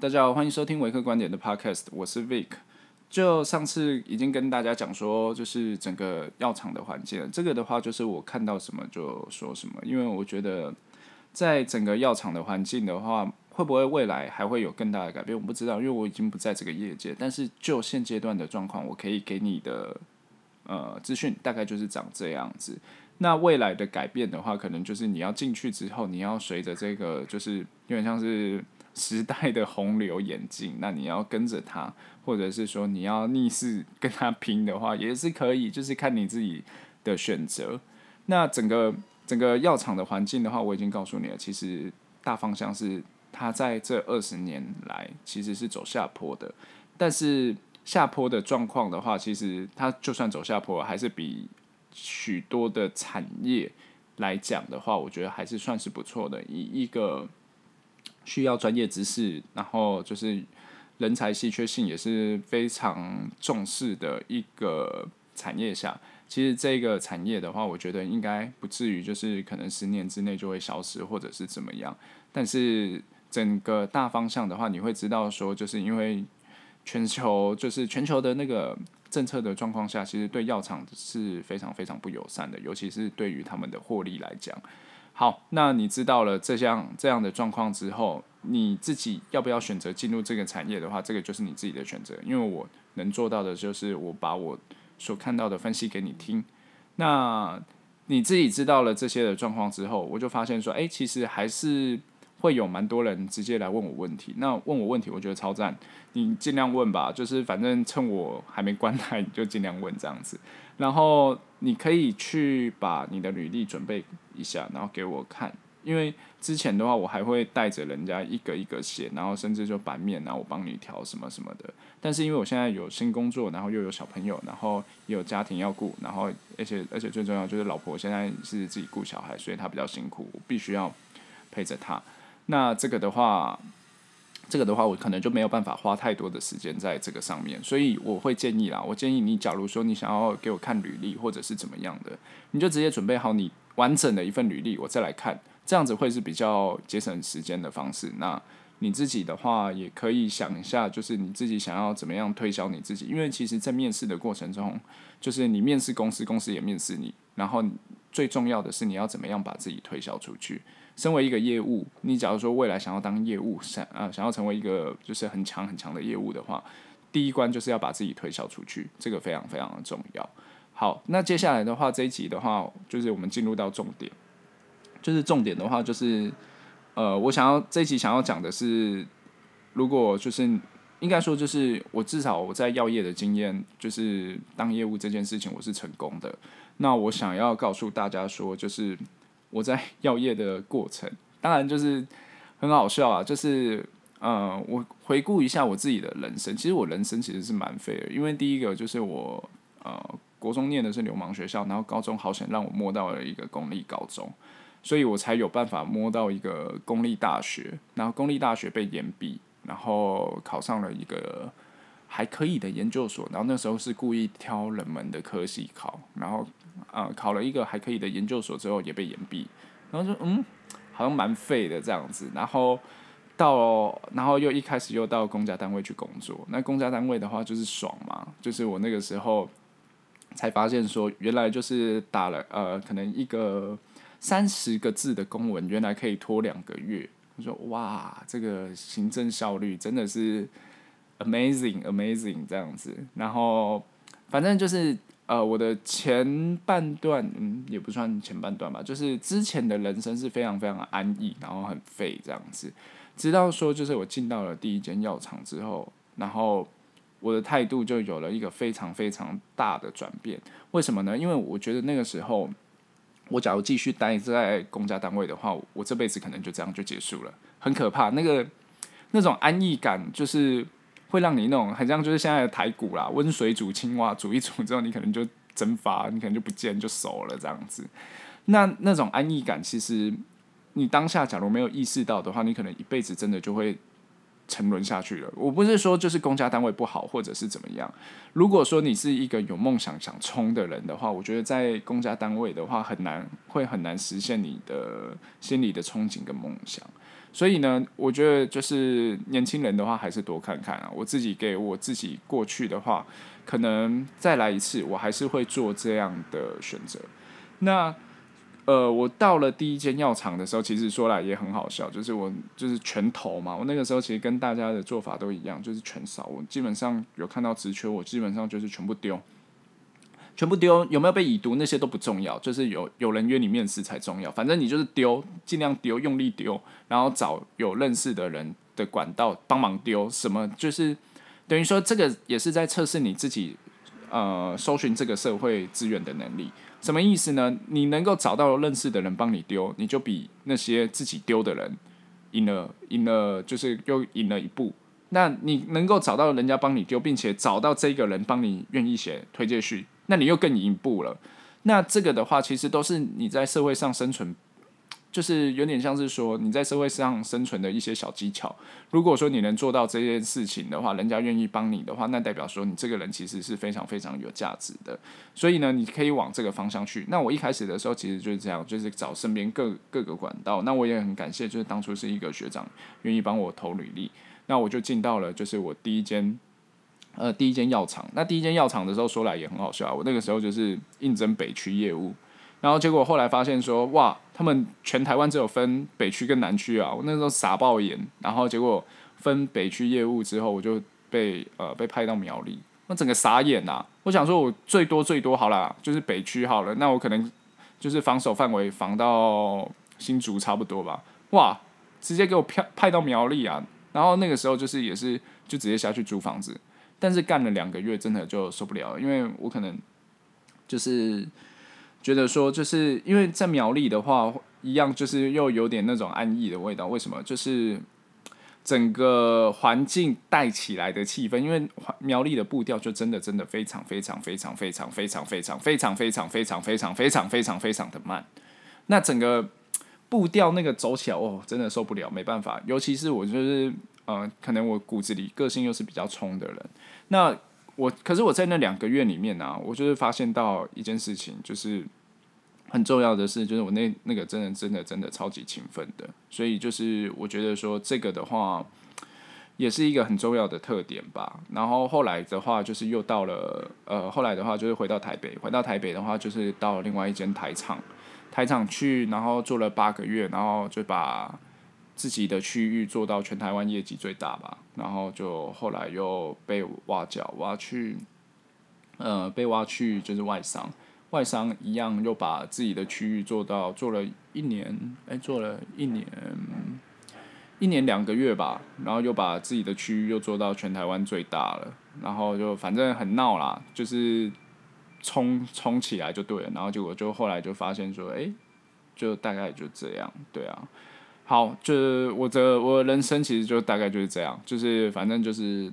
大家好，欢迎收听维克观点的 Podcast，我是 Vic。就上次已经跟大家讲说，就是整个药厂的环境，这个的话就是我看到什么就说什么，因为我觉得在整个药厂的环境的话，会不会未来还会有更大的改变，我不知道，因为我已经不在这个业界。但是就现阶段的状况，我可以给你的呃资讯大概就是长这样子。那未来的改变的话，可能就是你要进去之后，你要随着这个，就是有点像是。时代的洪流演进，那你要跟着他，或者是说你要逆势跟他拼的话，也是可以，就是看你自己的选择。那整个整个药厂的环境的话，我已经告诉你了，其实大方向是它在这二十年来其实是走下坡的，但是下坡的状况的话，其实它就算走下坡，还是比许多的产业来讲的话，我觉得还是算是不错的，以一个。需要专业知识，然后就是人才稀缺性也是非常重视的一个产业下，其实这个产业的话，我觉得应该不至于就是可能十年之内就会消失或者是怎么样。但是整个大方向的话，你会知道说，就是因为全球就是全球的那个政策的状况下，其实对药厂是非常非常不友善的，尤其是对于他们的获利来讲。好，那你知道了这样这样的状况之后，你自己要不要选择进入这个产业的话，这个就是你自己的选择。因为我能做到的就是我把我所看到的分析给你听。那你自己知道了这些的状况之后，我就发现说，哎，其实还是会有蛮多人直接来问我问题。那问我问题，我觉得超赞，你尽量问吧，就是反正趁我还没关台，你就尽量问这样子。然后你可以去把你的履历准备一下，然后给我看。因为之前的话，我还会带着人家一个一个写，然后甚至就版面，然后我帮你调什么什么的。但是因为我现在有新工作，然后又有小朋友，然后也有家庭要顾，然后而且而且最重要就是老婆现在是自己顾小孩，所以她比较辛苦，我必须要陪着她。那这个的话。这个的话，我可能就没有办法花太多的时间在这个上面，所以我会建议啦。我建议你，假如说你想要给我看履历或者是怎么样的，你就直接准备好你完整的一份履历，我再来看，这样子会是比较节省时间的方式。那你自己的话，也可以想一下，就是你自己想要怎么样推销你自己，因为其实，在面试的过程中，就是你面试公司，公司也面试你，然后最重要的是你要怎么样把自己推销出去。身为一个业务，你假如说未来想要当业务，想啊想要成为一个就是很强很强的业务的话，第一关就是要把自己推销出去，这个非常非常的重要。好，那接下来的话，这一集的话，就是我们进入到重点，就是重点的话，就是呃，我想要这一集想要讲的是，如果就是应该说就是我至少我在药业的经验，就是当业务这件事情我是成功的。那我想要告诉大家说，就是。我在 药业的过程，当然就是很好笑啊，就是呃，我回顾一下我自己的人生，其实我人生其实是蛮废的，因为第一个就是我呃国中念的是流氓学校，然后高中好险让我摸到了一个公立高中，所以我才有办法摸到一个公立大学，然后公立大学被延毕，然后考上了一个还可以的研究所，然后那时候是故意挑冷门的科系考，然后。啊、考了一个还可以的研究所之后也被延毕，然后说嗯，好像蛮废的这样子，然后到然后又一开始又到公家单位去工作，那公家单位的话就是爽嘛，就是我那个时候才发现说原来就是打了呃可能一个三十个字的公文，原来可以拖两个月，我说哇，这个行政效率真的是 amazing amazing 这样子，然后反正就是。呃，我的前半段，嗯，也不算前半段吧，就是之前的人生是非常非常安逸，然后很废这样子。直到说，就是我进到了第一间药厂之后，然后我的态度就有了一个非常非常大的转变。为什么呢？因为我觉得那个时候，我假如继续待在公家单位的话，我这辈子可能就这样就结束了，很可怕。那个那种安逸感，就是。会让你那种很像就是现在的台股啦，温水煮青蛙，煮一煮之后你可能就蒸发，你可能就不见就熟了这样子。那那种安逸感，其实你当下假如没有意识到的话，你可能一辈子真的就会沉沦下去了。我不是说就是公家单位不好，或者是怎么样。如果说你是一个有梦想想冲的人的话，我觉得在公家单位的话很难，会很难实现你的心里的憧憬跟梦想。所以呢，我觉得就是年轻人的话，还是多看看啊。我自己给我自己过去的话，可能再来一次，我还是会做这样的选择。那呃，我到了第一间药厂的时候，其实说来也很好笑，就是我就是全投嘛。我那个时候其实跟大家的做法都一样，就是全扫。我基本上有看到职缺，我基本上就是全部丢。全部丢，有没有被已读那些都不重要，就是有有人约你面试才重要。反正你就是丢，尽量丢，用力丢，然后找有认识的人的管道帮忙丢。什么就是等于说这个也是在测试你自己呃搜寻这个社会资源的能力。什么意思呢？你能够找到认识的人帮你丢，你就比那些自己丢的人赢了，赢了就是又赢了一步。那你能够找到人家帮你丢，并且找到这个人帮你愿意写推荐序。那你又更赢一步了。那这个的话，其实都是你在社会上生存，就是有点像是说你在社会上生存的一些小技巧。如果说你能做到这件事情的话，人家愿意帮你的话，那代表说你这个人其实是非常非常有价值的。所以呢，你可以往这个方向去。那我一开始的时候其实就是这样，就是找身边各各个管道。那我也很感谢，就是当初是一个学长愿意帮我投履历，那我就进到了就是我第一间。呃，第一间药厂，那第一间药厂的时候说来也很好笑，我那个时候就是应征北区业务，然后结果后来发现说，哇，他们全台湾只有分北区跟南区啊，我那时候傻爆眼，然后结果分北区业务之后，我就被呃被派到苗栗，那整个傻眼呐，我想说我最多最多好啦，就是北区好了，那我可能就是防守范围防到新竹差不多吧，哇，直接给我派派到苗栗啊，然后那个时候就是也是就直接下去租房子。但是干了两个月，真的就受不了了，因为我可能就是觉得说，就是因为在苗栗的话，一样就是又有点那种安逸的味道。为什么？就是整个环境带起来的气氛，因为苗栗的步调就真的真的非常非常非常非常非常非常非常非常非常非常非常非常非常的慢。那整个步调那个走起来，哦，真的受不了，没办法。尤其是我就是。呃，可能我骨子里个性又是比较冲的人，那我可是我在那两个月里面呢、啊，我就是发现到一件事情，就是很重要的是，就是我那那个真的真的真的超级勤奋的，所以就是我觉得说这个的话，也是一个很重要的特点吧。然后后来的话，就是又到了呃，后来的话就是回到台北，回到台北的话就是到另外一间台厂，台厂去，然后做了八个月，然后就把。自己的区域做到全台湾业绩最大吧，然后就后来又被挖角挖去，呃，被挖去就是外商，外商一样又把自己的区域做到做了一年，哎，做了一年，一年两个月吧，然后又把自己的区域又做到全台湾最大了，然后就反正很闹啦，就是冲冲起来就对了，然后结果就后来就发现说，哎，就大概就这样，对啊。好，就是我的我人生其实就大概就是这样，就是反正就是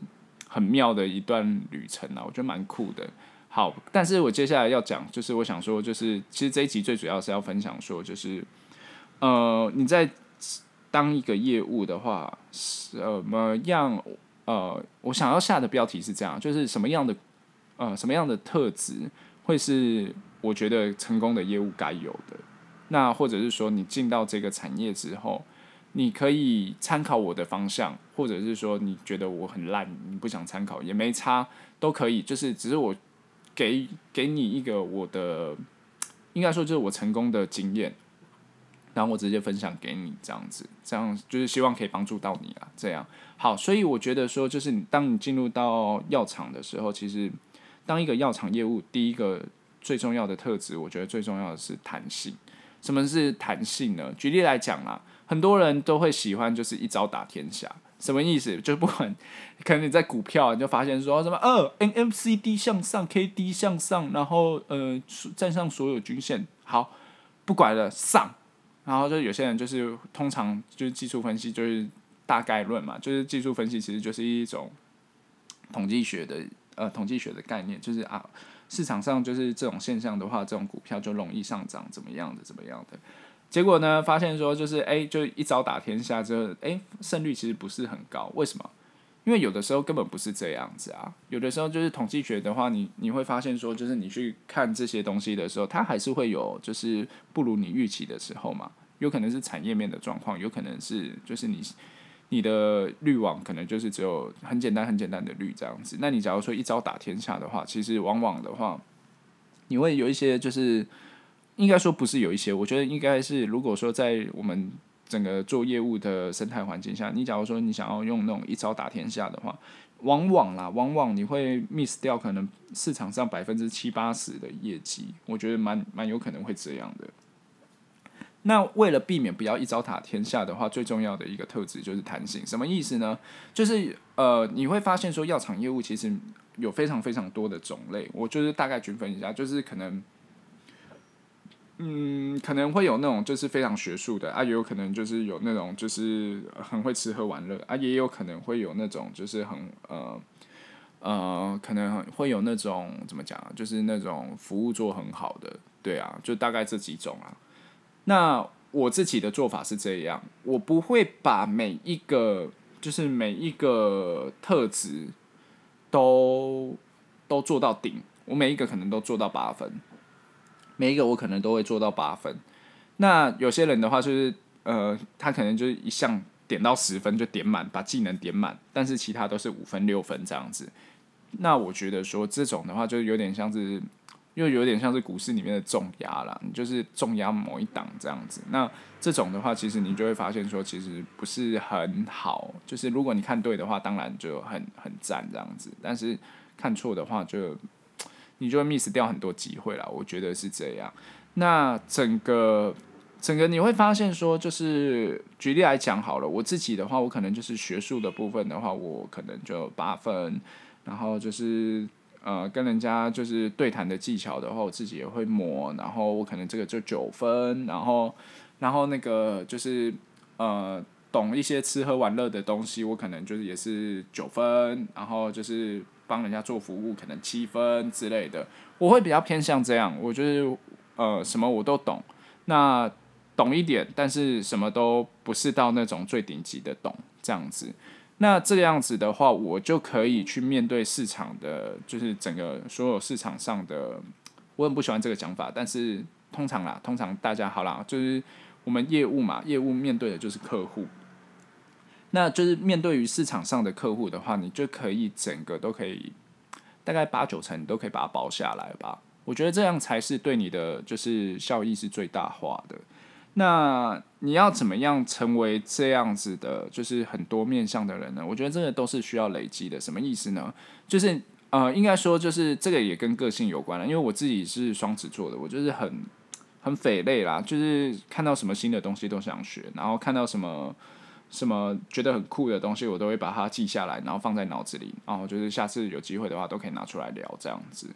很妙的一段旅程啊，我觉得蛮酷的。好，但是我接下来要讲，就是我想说，就是其实这一集最主要是要分享说，就是呃，你在当一个业务的话，什么样？呃，我想要下的标题是这样，就是什么样的呃什么样的特质会是我觉得成功的业务该有的。那或者是说，你进到这个产业之后，你可以参考我的方向，或者是说你觉得我很烂，你不想参考也没差，都可以。就是只是我给给你一个我的，应该说就是我成功的经验，然后我直接分享给你这样子，这样就是希望可以帮助到你啊。这样好，所以我觉得说，就是你当你进入到药厂的时候，其实当一个药厂业务，第一个最重要的特质，我觉得最重要的是弹性。什么是弹性呢？举例来讲啦，很多人都会喜欢就是一招打天下。什么意思？就不管可能你在股票，你就发现说什么，呃，N M C D 向上，K D 向上，然后呃站上所有均线，好，不管了上。然后就有些人就是通常就是技术分析就是大概论嘛，就是技术分析其实就是一种统计学的呃统计学的概念，就是啊。市场上就是这种现象的话，这种股票就容易上涨，怎么样的，怎么样的。结果呢，发现说就是，哎，就一招打天下之后，哎，胜率其实不是很高。为什么？因为有的时候根本不是这样子啊。有的时候就是统计学的话，你你会发现说，就是你去看这些东西的时候，它还是会有就是不如你预期的时候嘛。有可能是产业面的状况，有可能是就是你你的滤网可能就是只有很简单很简单的滤这样子。那你假如说一招打天下的话，其实往往的话，你会有一些就是应该说不是有一些，我觉得应该是如果说在我们整个做业务的生态环境下，你假如说你想要用那种一招打天下的话，往往啦，往往你会 miss 掉可能市场上百分之七八十的业绩，我觉得蛮蛮有可能会这样的。那为了避免不要一招打天下的话，最重要的一个特质就是弹性。什么意思呢？就是呃，你会发现说药厂业务其实有非常非常多的种类。我就是大概均分一下，就是可能，嗯，可能会有那种就是非常学术的啊，也有可能就是有那种就是很会吃喝玩乐啊，也有可能会有那种就是很呃呃，可能会有那种怎么讲，就是那种服务做很好的，对啊，就大概这几种啊。那我自己的做法是这样，我不会把每一个就是每一个特质都都做到顶，我每一个可能都做到八分，每一个我可能都会做到八分。那有些人的话就是，呃，他可能就是一项点到十分就点满，把技能点满，但是其他都是五分六分这样子。那我觉得说这种的话，就有点像是。又有点像是股市里面的重压啦，你就是重压某一档这样子。那这种的话，其实你就会发现说，其实不是很好。就是如果你看对的话，当然就很很赞这样子。但是看错的话，就你就会 miss 掉很多机会啦。我觉得是这样。那整个整个你会发现说，就是举例来讲好了，我自己的话，我可能就是学术的部分的话，我可能就八分，然后就是。呃，跟人家就是对谈的技巧的话，我自己也会磨，然后我可能这个就九分，然后，然后那个就是呃，懂一些吃喝玩乐的东西，我可能就是也是九分，然后就是帮人家做服务，可能七分之类的，我会比较偏向这样，我就是呃，什么我都懂，那懂一点，但是什么都不是到那种最顶级的懂这样子。那这样子的话，我就可以去面对市场的，就是整个所有市场上的。我很不喜欢这个讲法，但是通常啦，通常大家好啦，就是我们业务嘛，业务面对的就是客户。那就是面对于市场上的客户的话，你就可以整个都可以，大概八九成你都可以把它包下来吧。我觉得这样才是对你的就是效益是最大化的。那你要怎么样成为这样子的，就是很多面向的人呢？我觉得这个都是需要累积的。什么意思呢？就是呃，应该说就是这个也跟个性有关了。因为我自己是双子座的，我就是很很匪类啦，就是看到什么新的东西都想学，然后看到什么什么觉得很酷的东西，我都会把它记下来，然后放在脑子里，然后就是下次有机会的话都可以拿出来聊这样子。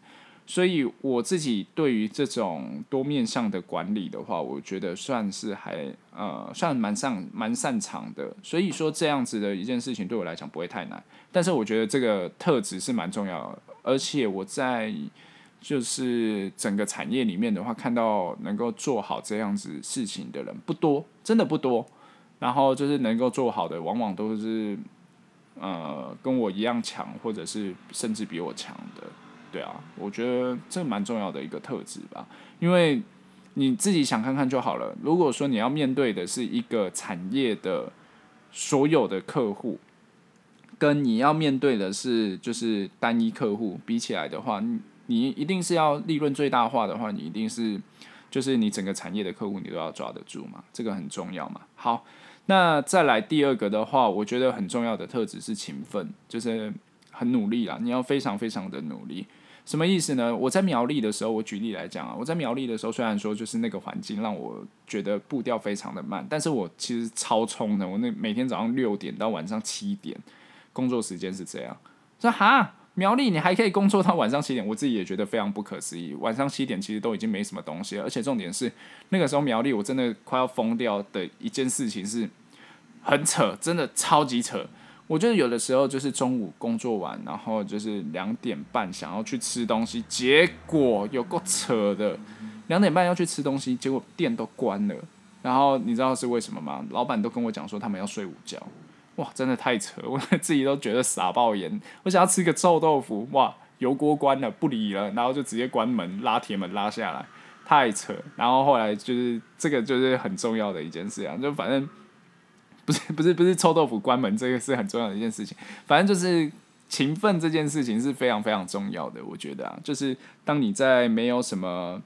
所以我自己对于这种多面向的管理的话，我觉得算是还呃算蛮擅蛮擅长的。所以说这样子的一件事情对我来讲不会太难。但是我觉得这个特质是蛮重要的，而且我在就是整个产业里面的话，看到能够做好这样子事情的人不多，真的不多。然后就是能够做好的，往往都是呃跟我一样强，或者是甚至比我强的。对啊，我觉得这蛮重要的一个特质吧，因为你自己想看看就好了。如果说你要面对的是一个产业的所有的客户，跟你要面对的是就是单一客户比起来的话，你一定是要利润最大化的话，你一定是就是你整个产业的客户你都要抓得住嘛，这个很重要嘛。好，那再来第二个的话，我觉得很重要的特质是勤奋，就是很努力啦，你要非常非常的努力。什么意思呢？我在苗栗的时候，我举例来讲啊，我在苗栗的时候，虽然说就是那个环境让我觉得步调非常的慢，但是我其实超冲的。我那每天早上六点到晚上七点，工作时间是这样。说哈，苗栗你还可以工作到晚上七点，我自己也觉得非常不可思议。晚上七点其实都已经没什么东西了，而且重点是那个时候苗栗我真的快要疯掉的一件事情是，很扯，真的超级扯。我觉得有的时候就是中午工作完，然后就是两点半想要去吃东西，结果有够扯的。两点半要去吃东西，结果店都关了。然后你知道是为什么吗？老板都跟我讲说他们要睡午觉。哇，真的太扯，我自己都觉得傻爆眼。我想要吃个臭豆腐，哇，油锅关了不理了，然后就直接关门拉铁门拉下来，太扯。然后后来就是这个就是很重要的一件事啊，就反正不是 不是不是臭豆腐关门，这个是很重要的一件事情。反正就是勤奋这件事情是非常非常重要的，我觉得啊，就是当你在没有什么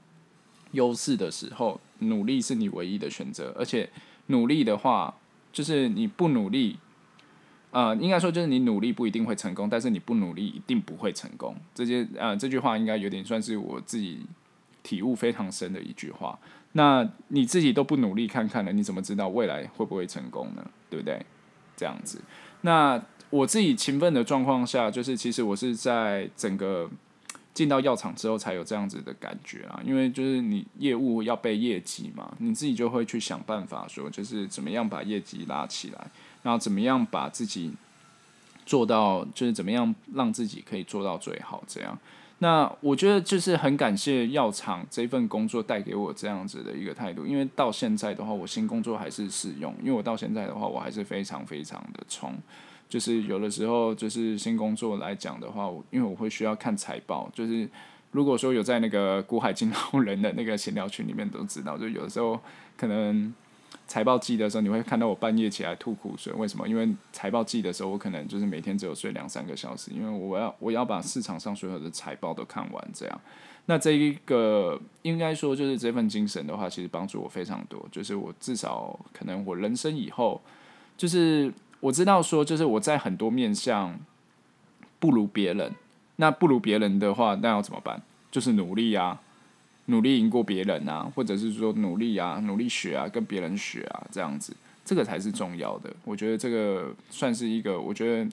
优势的时候，努力是你唯一的选择，而且努力的话，就是你不努力。呃，应该说就是你努力不一定会成功，但是你不努力一定不会成功。这些呃，这句话应该有点算是我自己体悟非常深的一句话。那你自己都不努力看看了，你怎么知道未来会不会成功呢？对不对？这样子。那我自己勤奋的状况下，就是其实我是在整个进到药厂之后才有这样子的感觉啊。因为就是你业务要背业绩嘛，你自己就会去想办法说，就是怎么样把业绩拉起来。然后怎么样把自己做到，就是怎么样让自己可以做到最好，这样。那我觉得就是很感谢药厂这份工作带给我这样子的一个态度，因为到现在的话，我新工作还是适用，因为我到现在的话，我还是非常非常的冲，就是有的时候就是新工作来讲的话，因为我会需要看财报，就是如果说有在那个古海惊涛 人的那个闲聊群里面都知道，就有的时候可能。财报季的时候，你会看到我半夜起来吐苦水。为什么？因为财报季的时候，我可能就是每天只有睡两三个小时，因为我要我要把市场上所有的财报都看完。这样，那这一个应该说就是这份精神的话，其实帮助我非常多。就是我至少可能我人生以后，就是我知道说，就是我在很多面向不如别人。那不如别人的话，那要怎么办？就是努力啊。努力赢过别人啊，或者是说努力啊，努力学啊，跟别人学啊，这样子，这个才是重要的。我觉得这个算是一个，我觉得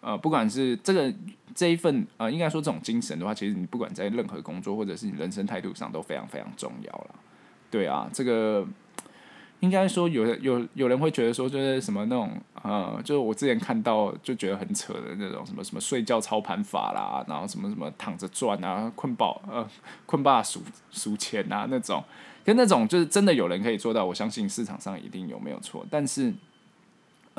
呃，不管是这个这一份呃，应该说这种精神的话，其实你不管在任何工作或者是你人生态度上都非常非常重要了。对啊，这个。应该说有有有人会觉得说就是什么那种呃，就是我之前看到就觉得很扯的那种什么什么睡觉操盘法啦，然后什么什么躺着赚啊，困饱呃困霸数数钱啊那种，跟那种就是真的有人可以做到，我相信市场上一定有没有错，但是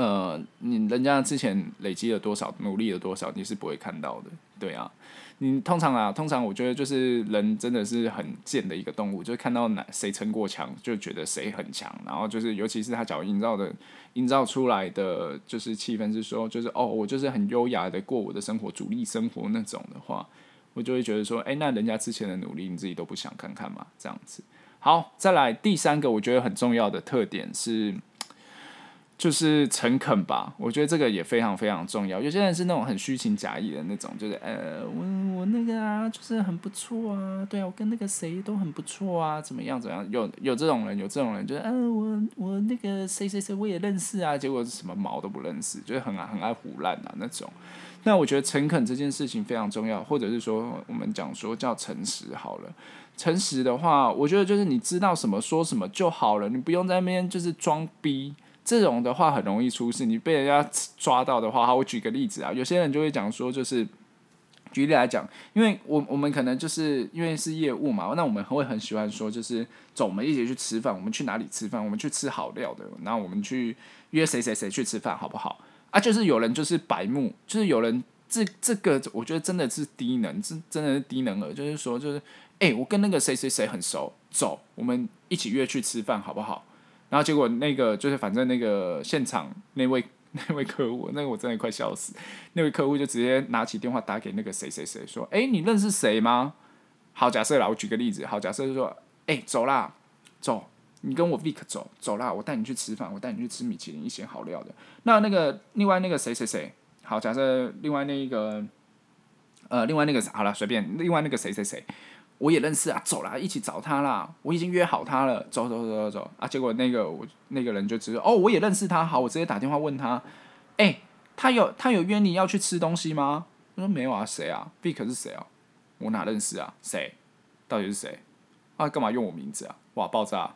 呃你人家之前累积了多少，努力了多少，你是不会看到的，对啊。你通常啊，通常我觉得就是人真的是很贱的一个动物，就是看到哪谁撑过墙，就觉得谁很强。然后就是，尤其是他脚营造的营造出来的就是气氛是说，就是哦，我就是很优雅的过我的生活，主力生活那种的话，我就会觉得说，哎，那人家之前的努力，你自己都不想看看嘛？这样子。好，再来第三个，我觉得很重要的特点是。就是诚恳吧，我觉得这个也非常非常重要。有些人是那种很虚情假意的那种，就是呃，我我那个啊，就是很不错啊，对啊，我跟那个谁都很不错啊，怎么样怎么样？有有这种人，有这种人，就是嗯、我我那个谁谁谁我也认识啊，结果是什么毛都不认识，就是很爱很爱胡烂啊那种。那我觉得诚恳这件事情非常重要，或者是说我们讲说叫诚实好了。诚实的话，我觉得就是你知道什么说什么就好了，你不用在那边就是装逼。这种的话很容易出事，你被人家抓到的话，我举个例子啊，有些人就会讲说，就是举例来讲，因为我我们可能就是因为是业务嘛，那我们会很喜欢说，就是走，我们一起去吃饭，我们去哪里吃饭？我们去吃好料的，然后我们去约谁谁谁去吃饭，好不好？啊，就是有人就是白目，就是有人这这个，我觉得真的是低能，这真的是低能儿，就是说，就是哎，我跟那个谁谁谁很熟，走，我们一起约去吃饭，好不好？然后结果那个就是反正那个现场那位 那位客户，那个我真的快笑死。那位客户就直接拿起电话打给那个谁谁谁说：“哎，你认识谁吗？”好，假设啦，我举个例子，好，假设就说：“哎，走啦，走，你跟我 Vic 走，走啦，我带你去吃饭，我带你去吃米其林一些好料的。”那那个另外那个谁谁谁，好，假设另外那个，呃，另外那个好了，随便，另外那个谁谁谁。我也认识啊，走啦，一起找他啦。我已经约好他了，走走走走走啊！结果那个我那个人就直接哦，我也认识他，好，我直接打电话问他，哎、他有他有约你要去吃东西吗？他说没有啊，谁啊？Vic 是谁啊？我哪认识啊？谁？到底是谁？啊，干嘛用我名字啊？哇，爆炸！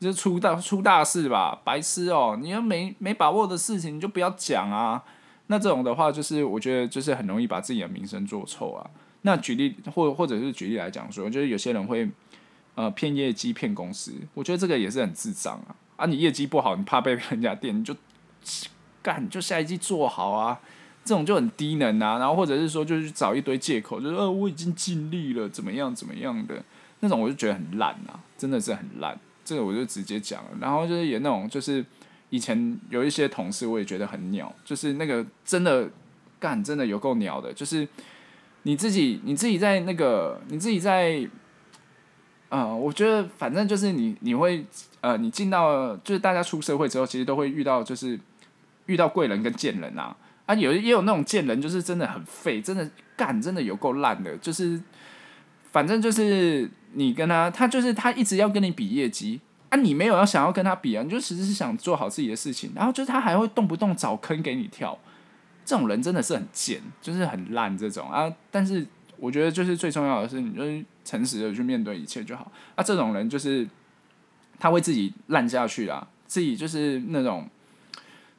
这出大出大事吧？白痴哦！你要没没把握的事情，你就不要讲啊。那这种的话，就是我觉得就是很容易把自己的名声做臭啊。那举例或或者是举例来讲说，就是有些人会呃骗业绩骗公司，我觉得这个也是很智障啊！啊，你业绩不好，你怕被人家电，你就干，就下一季做好啊，这种就很低能啊。然后或者是说，就是找一堆借口，就是呃我已经尽力了，怎么样怎么样的。那种我就觉得很烂啊，真的是很烂。这个我就直接讲了。然后就是也那种，就是以前有一些同事，我也觉得很鸟，就是那个真的干，真的有够鸟的。就是你自己，你自己在那个，你自己在，呃，我觉得反正就是你，你会呃，你进到就是大家出社会之后，其实都会遇到，就是遇到贵人跟贱人啊。啊，有也有那种贱人，就是真的很废，真的干，真的有够烂的，就是。反正就是你跟他，他就是他一直要跟你比业绩啊，你没有要想要跟他比啊，你就其实是想做好自己的事情，然后就是他还会动不动找坑给你跳，这种人真的是很贱，就是很烂这种啊。但是我觉得就是最重要的是，你就诚实的去面对一切就好。啊，这种人就是他会自己烂下去啦，自己就是那种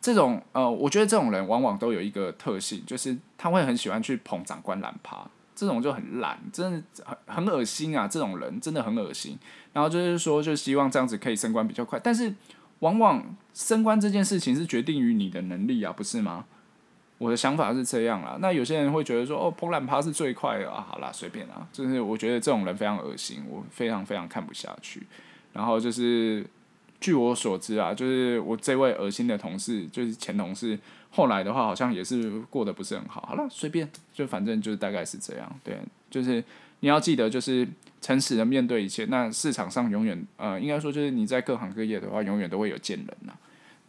这种呃，我觉得这种人往往都有一个特性，就是他会很喜欢去捧长官懒趴。这种就很烂，真的很很恶心啊！这种人真的很恶心。然后就是说，就希望这样子可以升官比较快，但是往往升官这件事情是决定于你的能力啊，不是吗？我的想法是这样啦。那有些人会觉得说，哦，破烂趴是最快的啊，好啦，随便啊。就是我觉得这种人非常恶心，我非常非常看不下去。然后就是据我所知啊，就是我这位恶心的同事，就是前同事。后来的话，好像也是过得不是很好。好了，随便，就反正就是大概是这样。对，就是你要记得，就是诚实的面对一切。那市场上永远，呃，应该说就是你在各行各业的话，永远都会有贱人呐。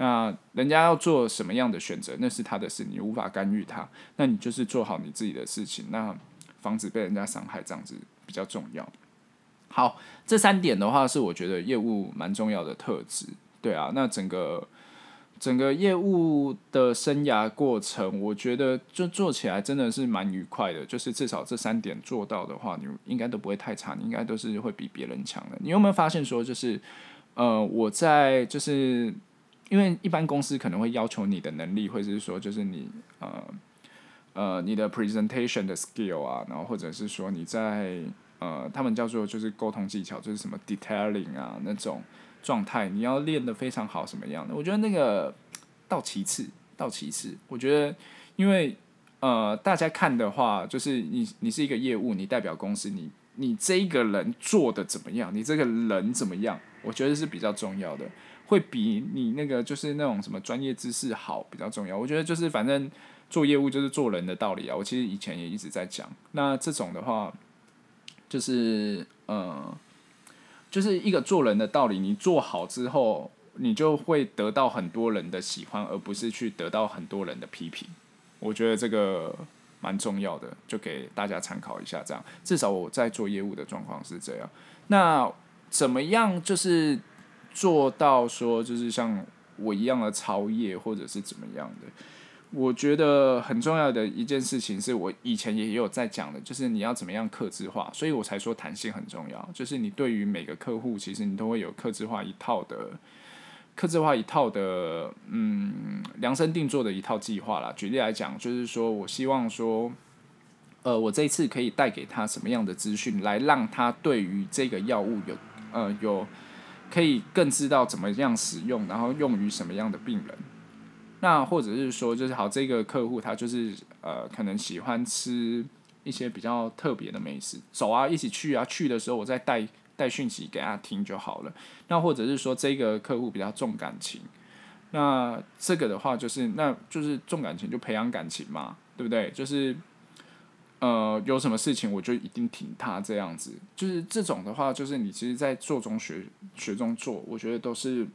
那人家要做什么样的选择，那是他的事，你无法干预他。那你就是做好你自己的事情，那防止被人家伤害，这样子比较重要。好，这三点的话是我觉得业务蛮重要的特质。对啊，那整个。整个业务的生涯过程，我觉得就做起来真的是蛮愉快的。就是至少这三点做到的话，你应该都不会太差，你应该都是会比别人强的。你有没有发现说，就是呃，我在就是因为一般公司可能会要求你的能力，或者是说就是你呃呃你的 presentation 的 skill 啊，然后或者是说你在呃他们叫做就是沟通技巧，就是什么 detailing 啊那种。状态你要练得非常好，什么样的？我觉得那个到其次，到其次。我觉得，因为呃，大家看的话，就是你你是一个业务，你代表公司，你你这一个人做的怎么样？你这个人怎么样？我觉得是比较重要的，会比你那个就是那种什么专业知识好比较重要。我觉得就是反正做业务就是做人的道理啊。我其实以前也一直在讲，那这种的话，就是呃。就是一个做人的道理，你做好之后，你就会得到很多人的喜欢，而不是去得到很多人的批评。我觉得这个蛮重要的，就给大家参考一下。这样，至少我在做业务的状况是这样。那怎么样就是做到说，就是像我一样的超业，或者是怎么样的？我觉得很重要的一件事情是我以前也有在讲的，就是你要怎么样克制化，所以我才说弹性很重要。就是你对于每个客户，其实你都会有克制化一套的，克制化一套的，嗯，量身定做的一套计划啦。举例来讲，就是说我希望说，呃，我这一次可以带给他什么样的资讯，来让他对于这个药物有，呃，有可以更知道怎么样使用，然后用于什么样的病人。那或者是说，就是好，这个客户他就是呃，可能喜欢吃一些比较特别的美食，走啊，一起去啊，去的时候我再带带讯息给他听就好了。那或者是说，这个客户比较重感情，那这个的话就是，那就是重感情就培养感情嘛，对不对？就是呃，有什么事情我就一定挺他这样子，就是这种的话，就是你其实，在做中学学中做，我觉得都是。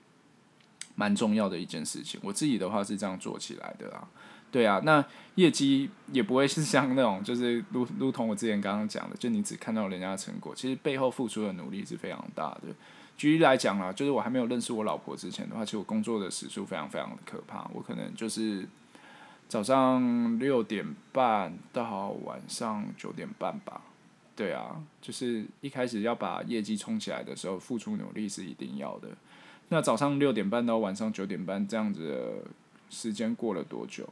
蛮重要的一件事情，我自己的话是这样做起来的啦，对啊，那业绩也不会是像那种，就是如如同我之前刚刚讲的，就你只看到人家成果，其实背后付出的努力是非常大的。举例来讲啊，就是我还没有认识我老婆之前的话，其实我工作的时数非常非常的可怕，我可能就是早上六点半到晚上九点半吧，对啊，就是一开始要把业绩冲起来的时候，付出努力是一定要的。那早上六点半到晚上九点半这样子的时间过了多久？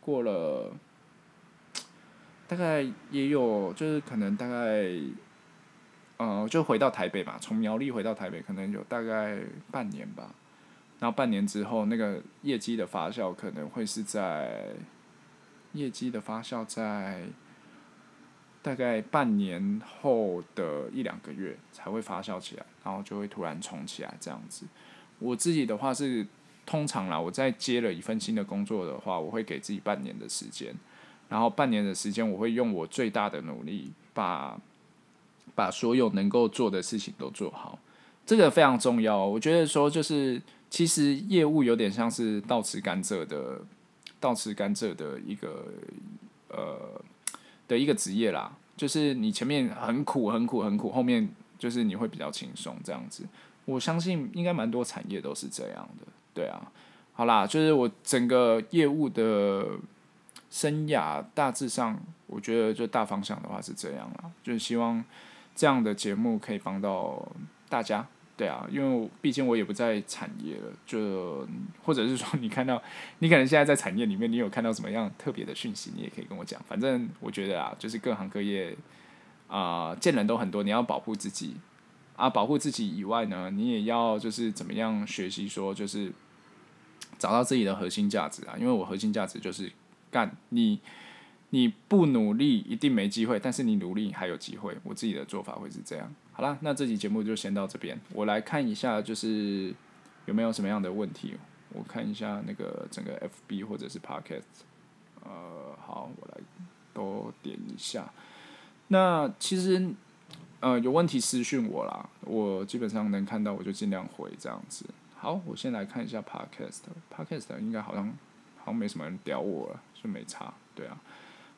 过了大概也有，就是可能大概，呃，就回到台北嘛，从苗栗回到台北，可能有大概半年吧。然后半年之后，那个业绩的发酵可能会是在业绩的发酵在大概半年后的一两个月才会发酵起来，然后就会突然冲起来这样子。我自己的话是，通常啦，我在接了一份新的工作的话，我会给自己半年的时间，然后半年的时间，我会用我最大的努力把把所有能够做的事情都做好，这个非常重要。我觉得说就是，其实业务有点像是倒吃甘蔗的，倒吃甘蔗的一个呃。的一个职业啦，就是你前面很苦很苦很苦，后面就是你会比较轻松这样子。我相信应该蛮多产业都是这样的，对啊。好啦，就是我整个业务的生涯大致上，我觉得就大方向的话是这样啦，就是希望这样的节目可以帮到大家。对啊，因为毕竟我也不在产业了，就或者是说你看到，你可能现在在产业里面，你有看到什么样特别的讯息，你也可以跟我讲。反正我觉得啊，就是各行各业啊、见人都很多，你要保护自己啊，保护自己以外呢，你也要就是怎么样学习说，就是找到自己的核心价值啊。因为我核心价值就是干你，你不努力一定没机会，但是你努力还有机会。我自己的做法会是这样。好啦，那这集节目就先到这边。我来看一下，就是有没有什么样的问题。我看一下那个整个 FB 或者是 Podcast。呃，好，我来多点一下。那其实呃有问题私讯我啦，我基本上能看到我就尽量回这样子。好，我先来看一下 Podcast。Podcast 应该好像好像没什么人屌我了，就没差。对啊，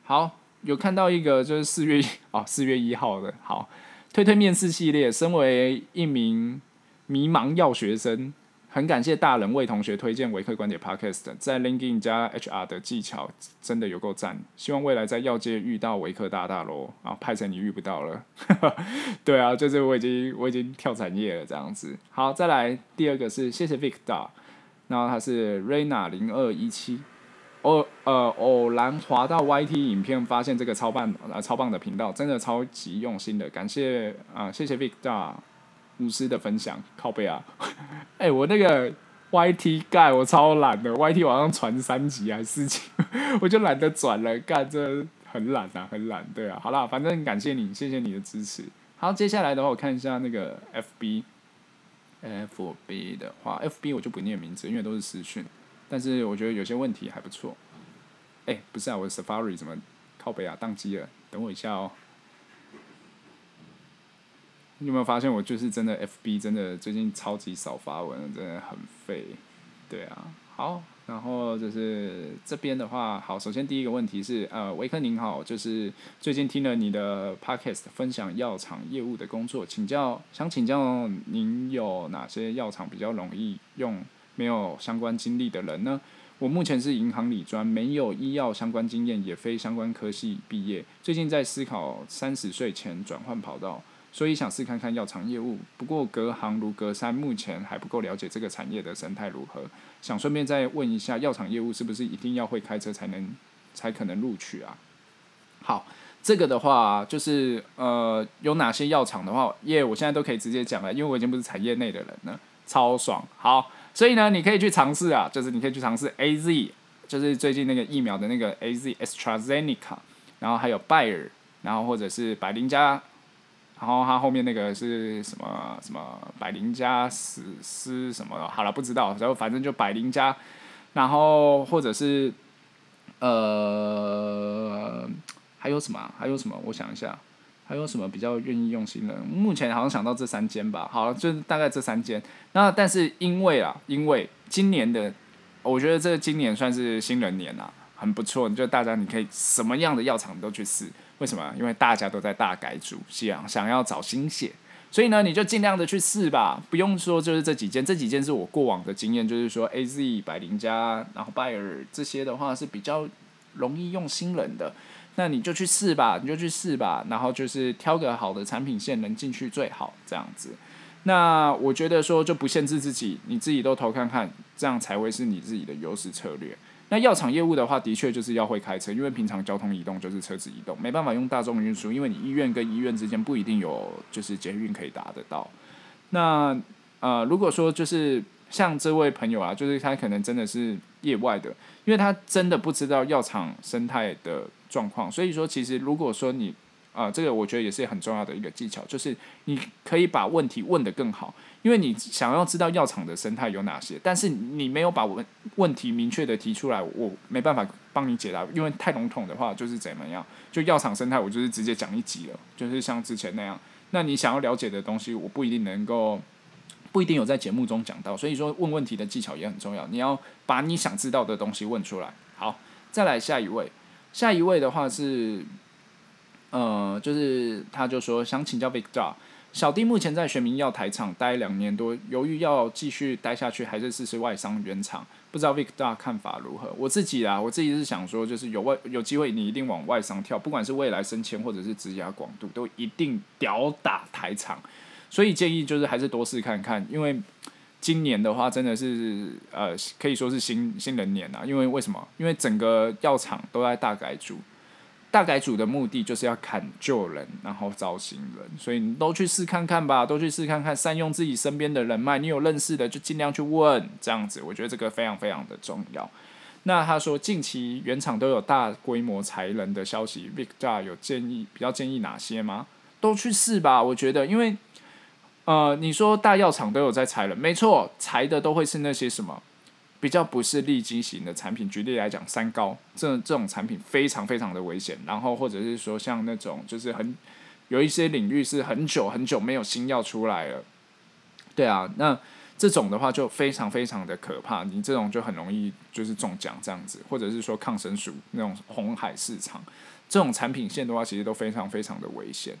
好，有看到一个就是四月一哦，四月一号的，好。推推面试系列，身为一名迷茫药学生，很感谢大人为同学推荐维克观点 Podcast，在 LinkedIn 加 HR 的技巧真的有够赞，希望未来在药界遇到维克大大喽啊！派成你遇不到了，对啊，就是我已经我已经跳产业了这样子。好，再来第二个是谢谢 Victor，然后他是 Rena 零二一七。偶呃偶然滑到 YT 影片，发现这个超棒呃超棒的频道，真的超级用心的，感谢啊、谢谢 Victor 无私的分享，靠背啊，哎、我那个 YT 盖我超懒的，YT 往上传三集还是四集，我就懒得转了，干这很懒啊很懒，对啊，好啦，反正感谢你，谢谢你的支持。好，接下来的话我看一下那个 FB，FB 的话，FB 我就不念名字，因为都是私讯。但是我觉得有些问题还不错。哎、不是啊，我的 Safari 怎么靠北啊？宕机了，等我一下哦。你有没有发现我就是真的 FB 真的最近超级少发文，真的很废。对啊，好，然后就是这边的话，好，首先第一个问题是，呃，维克您好，就是最近听了你的 Podcast 分享药厂业务的工作，请教想请教您有哪些药厂比较容易用？没有相关经历的人呢？我目前是银行理专，没有医药相关经验，也非相关科系毕业。最近在思考三十岁前转换跑道，所以想试看看药厂业务。不过隔行如隔山，目前还不够了解这个产业的生态如何。想顺便再问一下，药厂业务是不是一定要会开车才能才可能录取啊？好，这个的话就是呃，有哪些药厂的话，耶、yeah，我现在都可以直接讲了，因为我已经不是产业内的人了，超爽。好。所以呢，你可以去尝试啊，就是你可以去尝试 A Z，就是最近那个疫苗的那个 A Z AstraZeneca，然后还有拜耳，然后或者是百灵家，然后它后面那个是什么什么百灵家死尸什么的，好了不知道，然后反正就百灵家，然后或者是呃还有什么还有什么，我想一下。还有什么比较愿意用心的？目前好像想到这三间吧。好，就是大概这三间。那但是因为啊，因为今年的，我觉得这今年算是新人年啊，很不错。就大家你可以什么样的药厂都去试。为什么？因为大家都在大改组，想想要找新血，所以呢，你就尽量的去试吧。不用说就是这几间，这几间是我过往的经验，就是说 AZ、百灵家，然后拜耳这些的话是比较容易用新人的。那你就去试吧，你就去试吧，然后就是挑个好的产品线能进去最好这样子。那我觉得说就不限制自己，你自己都投看看，这样才会是你自己的优势策略。那药厂业务的话，的确就是要会开车，因为平常交通移动就是车子移动，没办法用大众运输，因为你医院跟医院之间不一定有就是捷运可以达得到。那呃，如果说就是像这位朋友啊，就是他可能真的是业外的，因为他真的不知道药厂生态的状况，所以说其实如果说你啊、呃，这个我觉得也是很重要的一个技巧，就是你可以把问题问得更好，因为你想要知道药厂的生态有哪些，但是你没有把问问题明确的提出来，我没办法帮你解答，因为太笼统的话就是怎么样，就药厂生态我就是直接讲一集了，就是像之前那样，那你想要了解的东西，我不一定能够，不一定有在节目中讲到，所以说问问题的技巧也很重要，你要把你想知道的东西问出来。好，再来下一位，下一位的话是。呃，就是他就说想请教 Victor，小弟目前在学名药台厂待两年多，犹豫要继续待下去还是试试外商原厂，不知道 Victor 看法如何？我自己啊，我自己是想说，就是有外有机会，你一定往外商跳，不管是未来升迁或者是职涯广度，都一定吊打台厂。所以建议就是还是多试看看，因为今年的话真的是呃可以说是新新人年啊，因为为什么？因为整个药厂都在大改组。大改组的目的就是要砍旧人，然后招新人，所以你都去试看看吧，都去试看看，善用自己身边的人脉，你有认识的就尽量去问，这样子，我觉得这个非常非常的重要。那他说近期原厂都有大规模裁人的消息，Victor 有建议比较建议哪些吗？都去试吧，我觉得，因为呃，你说大药厂都有在裁人，没错，裁的都会是那些什么？比较不是利基型的产品，举例来讲，三高这这种产品非常非常的危险。然后或者是说像那种就是很有一些领域是很久很久没有新药出来了，对啊，那这种的话就非常非常的可怕。你这种就很容易就是中奖这样子，或者是说抗生素那种红海市场这种产品线的话，其实都非常非常的危险。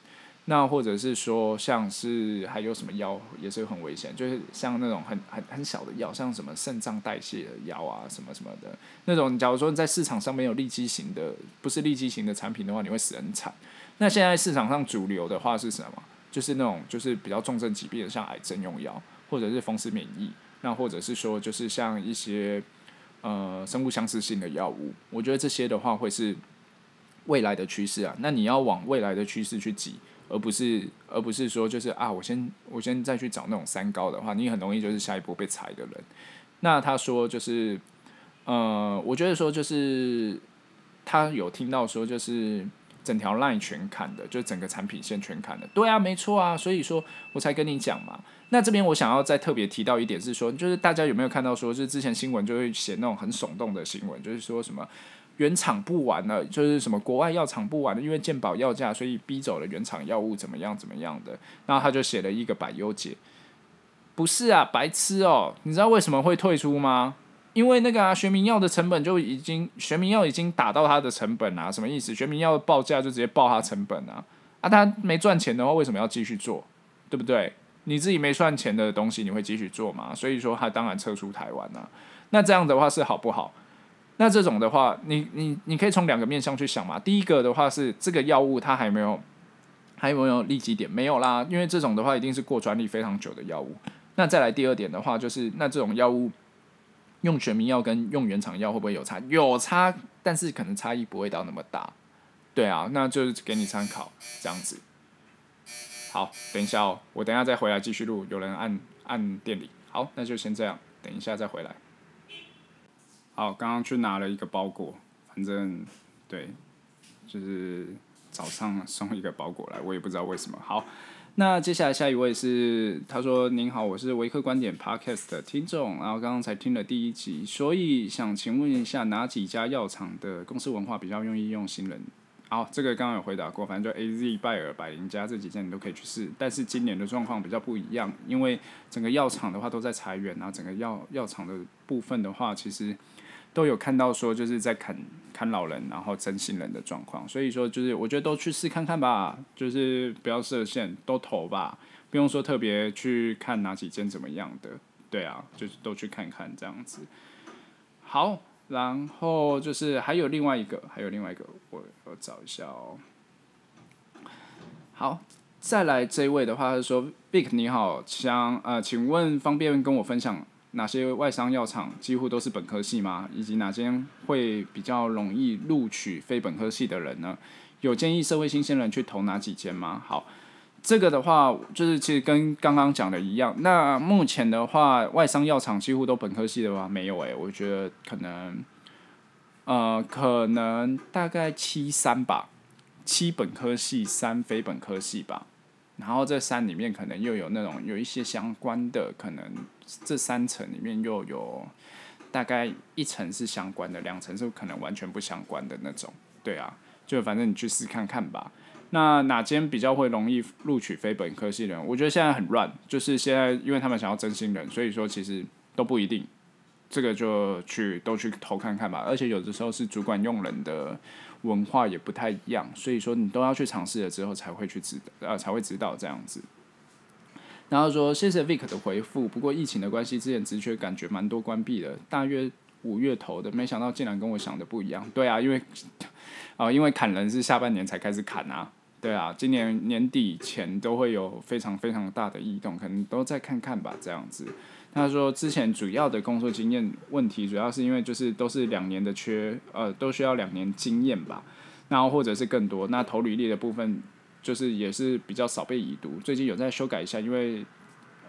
那或者是说，像是还有什么药也是很危险，就是像那种很很很小的药，像什么肾脏代谢的药啊，什么什么的那种。假如说你在市场上没有利基型的，不是利基型的产品的话，你会死很惨。那现在市场上主流的话是什么？就是那种就是比较重症疾病的，像癌症用药，或者是风湿免疫，那或者是说就是像一些呃生物相似性的药物。我觉得这些的话会是未来的趋势啊。那你要往未来的趋势去挤。而不是，而不是说就是啊，我先我先再去找那种三高的话，你很容易就是下一波被裁的人。那他说就是，呃，我觉得说就是他有听到说就是整条 line 全砍的，就整个产品线全砍的。对啊，没错啊，所以说我才跟你讲嘛。那这边我想要再特别提到一点是说，就是大家有没有看到说，就是之前新闻就会写那种很耸动的新闻，就是说什么。原厂不玩了，就是什么国外药厂不玩了，因为健保药价，所以逼走了原厂药物，怎么样怎么样的。然后他就写了一个百忧解，不是啊，白痴哦！你知道为什么会退出吗？因为那个啊，学名药的成本就已经，学名药已经打到他的成本啊，什么意思？学名药报价就直接报他成本啊，啊，他没赚钱的话，为什么要继续做？对不对？你自己没赚钱的东西，你会继续做吗？所以说他当然撤出台湾啊。那这样的话是好不好？那这种的话，你你你可以从两个面向去想嘛。第一个的话是这个药物它还没有还有没有利基点？没有啦，因为这种的话一定是过专利非常久的药物。那再来第二点的话，就是那这种药物用全民药跟用原厂药会不会有差？有差，但是可能差异不会到那么大。对啊，那就是给你参考这样子。好，等一下哦，我等一下再回来继续录。有人按按电铃，好，那就先这样，等一下再回来。好，刚刚去拿了一个包裹，反正对，就是早上送一个包裹来，我也不知道为什么。好，那接下来下一位是，他说：“您好，我是维克观点 Podcast 的听众，然后刚刚才听了第一集，所以想请问一下，哪几家药厂的公司文化比较愿意用新人？”好，这个刚刚有回答过，反正就 A Z、拜耳、百灵家这几家你都可以去试，但是今年的状况比较不一样，因为整个药厂的话都在裁员啊，整个药药厂的部分的话，其实。都有看到说就是在砍砍老人，然后征新人的状况，所以说就是我觉得都去试看看吧，就是不要设限，都投吧，不用说特别去看哪几间怎么样的，对啊，就是都去看看这样子。好，然后就是还有另外一个，还有另外一个，我我找一下哦。好，再来这一位的话，他说，Big 你好，想呃，请问方便跟我分享？”哪些外商药厂几乎都是本科系吗？以及哪些会比较容易录取非本科系的人呢？有建议社会新鲜人去投哪几间吗？好，这个的话就是其实跟刚刚讲的一样。那目前的话，外商药厂几乎都本科系的话没有诶、我觉得可能，呃，可能大概七三吧。七本科系，三非本科系吧。然后这三里面可能又有那种有一些相关的，可能这三层里面又有大概一层是相关的，两层是可能完全不相关的那种。对啊，就反正你去试看看吧。那哪间比较会容易录取非本科系人？我觉得现在很乱，就是现在因为他们想要征新人，所以说其实都不一定。这个就去都去投看看吧。而且有的时候是主管用人的。文化也不太一样，所以说你都要去尝试了之后才会去知道，呃，才会知道这样子。然后说谢谢 Vic 的回复，不过疫情的关系，之前职缺感觉蛮多关闭的，大约五月头的，没想到竟然跟我想的不一样。对啊，因为啊、因为砍人是下半年才开始砍啊，对啊，今年年底前都会有非常非常大的异动，可能都再看看吧，这样子。他说之前主要的工作经验问题，主要是因为就是都是两年的缺，呃，都需要两年经验吧，然后或者是更多。那投履历的部分就是也是比较少被已读，最近有在修改一下，因为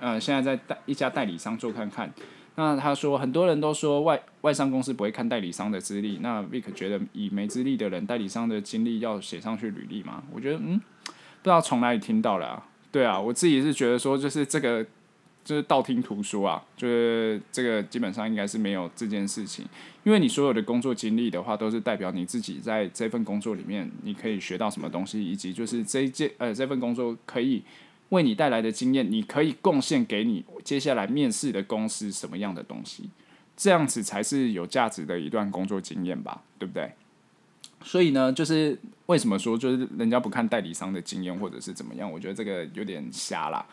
呃现在在代一家代理商做看看。那他说很多人都说外外商公司不会看代理商的资历，那 Vic 觉得以没资历的人，代理商的经历要写上去履历吗？我觉得嗯，不知道从哪里听到了啊。对啊，我自己是觉得说就是这个。就是道听途说啊，就是这个基本上应该是没有这件事情，因为你所有的工作经历的话，都是代表你自己在这份工作里面你可以学到什么东西，以及就是这一件呃这份工作可以为你带来的经验，你可以贡献给你接下来面试的公司什么样的东西，这样子才是有价值的一段工作经验吧，对不对？所以呢，就是为什么说就是人家不看代理商的经验或者是怎么样，我觉得这个有点瞎啦。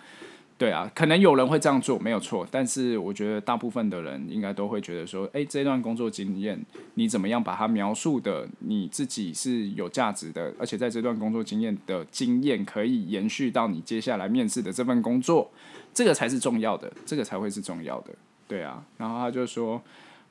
对啊，可能有人会这样做，没有错。但是我觉得大部分的人应该都会觉得说，诶，这段工作经验你怎么样把它描述的你自己是有价值的，而且在这段工作经验的经验可以延续到你接下来面试的这份工作，这个才是重要的，这个才会是重要的。对啊，然后他就说，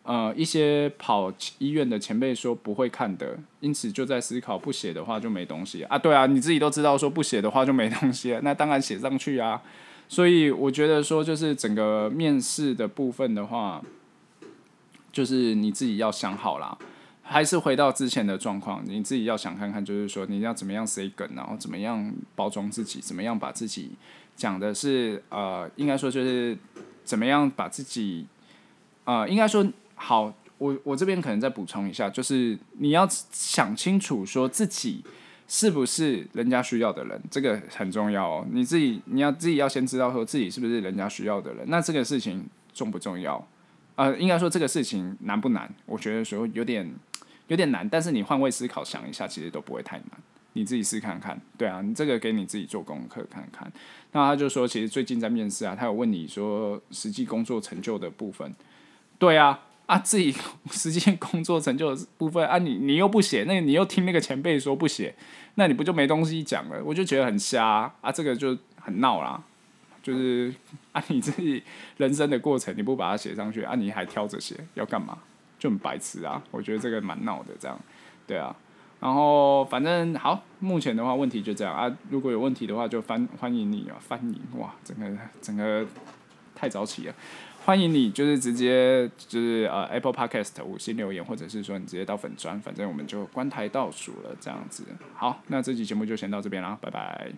呃，一些跑医院的前辈说不会看的，因此就在思考不写的话就没东西啊。对啊，你自己都知道说不写的话就没东西了，那当然写上去啊。所以我觉得说，就是整个面试的部分的话，就是你自己要想好啦。还是回到之前的状况，你自己要想看看，就是说你要怎么样塞梗，然后怎么样包装自己，怎么样把自己讲的是呃，应该说就是怎么样把自己呃，应该说好。我我这边可能再补充一下，就是你要想清楚说自己。是不是人家需要的人？这个很重要哦。你自己你要自己要先知道说自己是不是人家需要的人。那这个事情重不重要？呃，应该说这个事情难不难？我觉得说有点有点难，但是你换位思考想一下，其实都不会太难。你自己试看看，对啊，你这个给你自己做功课看看。那他就说，其实最近在面试啊，他有问你说实际工作成就的部分，对啊。啊，自己实际工作成就的部分啊你，你又不写，那你又听那个前辈说不写，那你不就没东西讲了？我就觉得很瞎啊，啊这个就很闹啦，就是啊，你自己人生的过程你不把它写上去啊，你还挑着写，要干嘛？就很白痴啊！我觉得这个蛮闹的，这样，对啊。然后反正好，目前的话问题就这样啊，如果有问题的话就欢欢迎你啊，欢迎哇，整个整个太早起了。欢迎你，就是直接就是呃 Apple Podcast 五星留言，或者是说你直接到粉专，反正我们就关台倒数了这样子。好，那这期节目就先到这边啦，拜拜。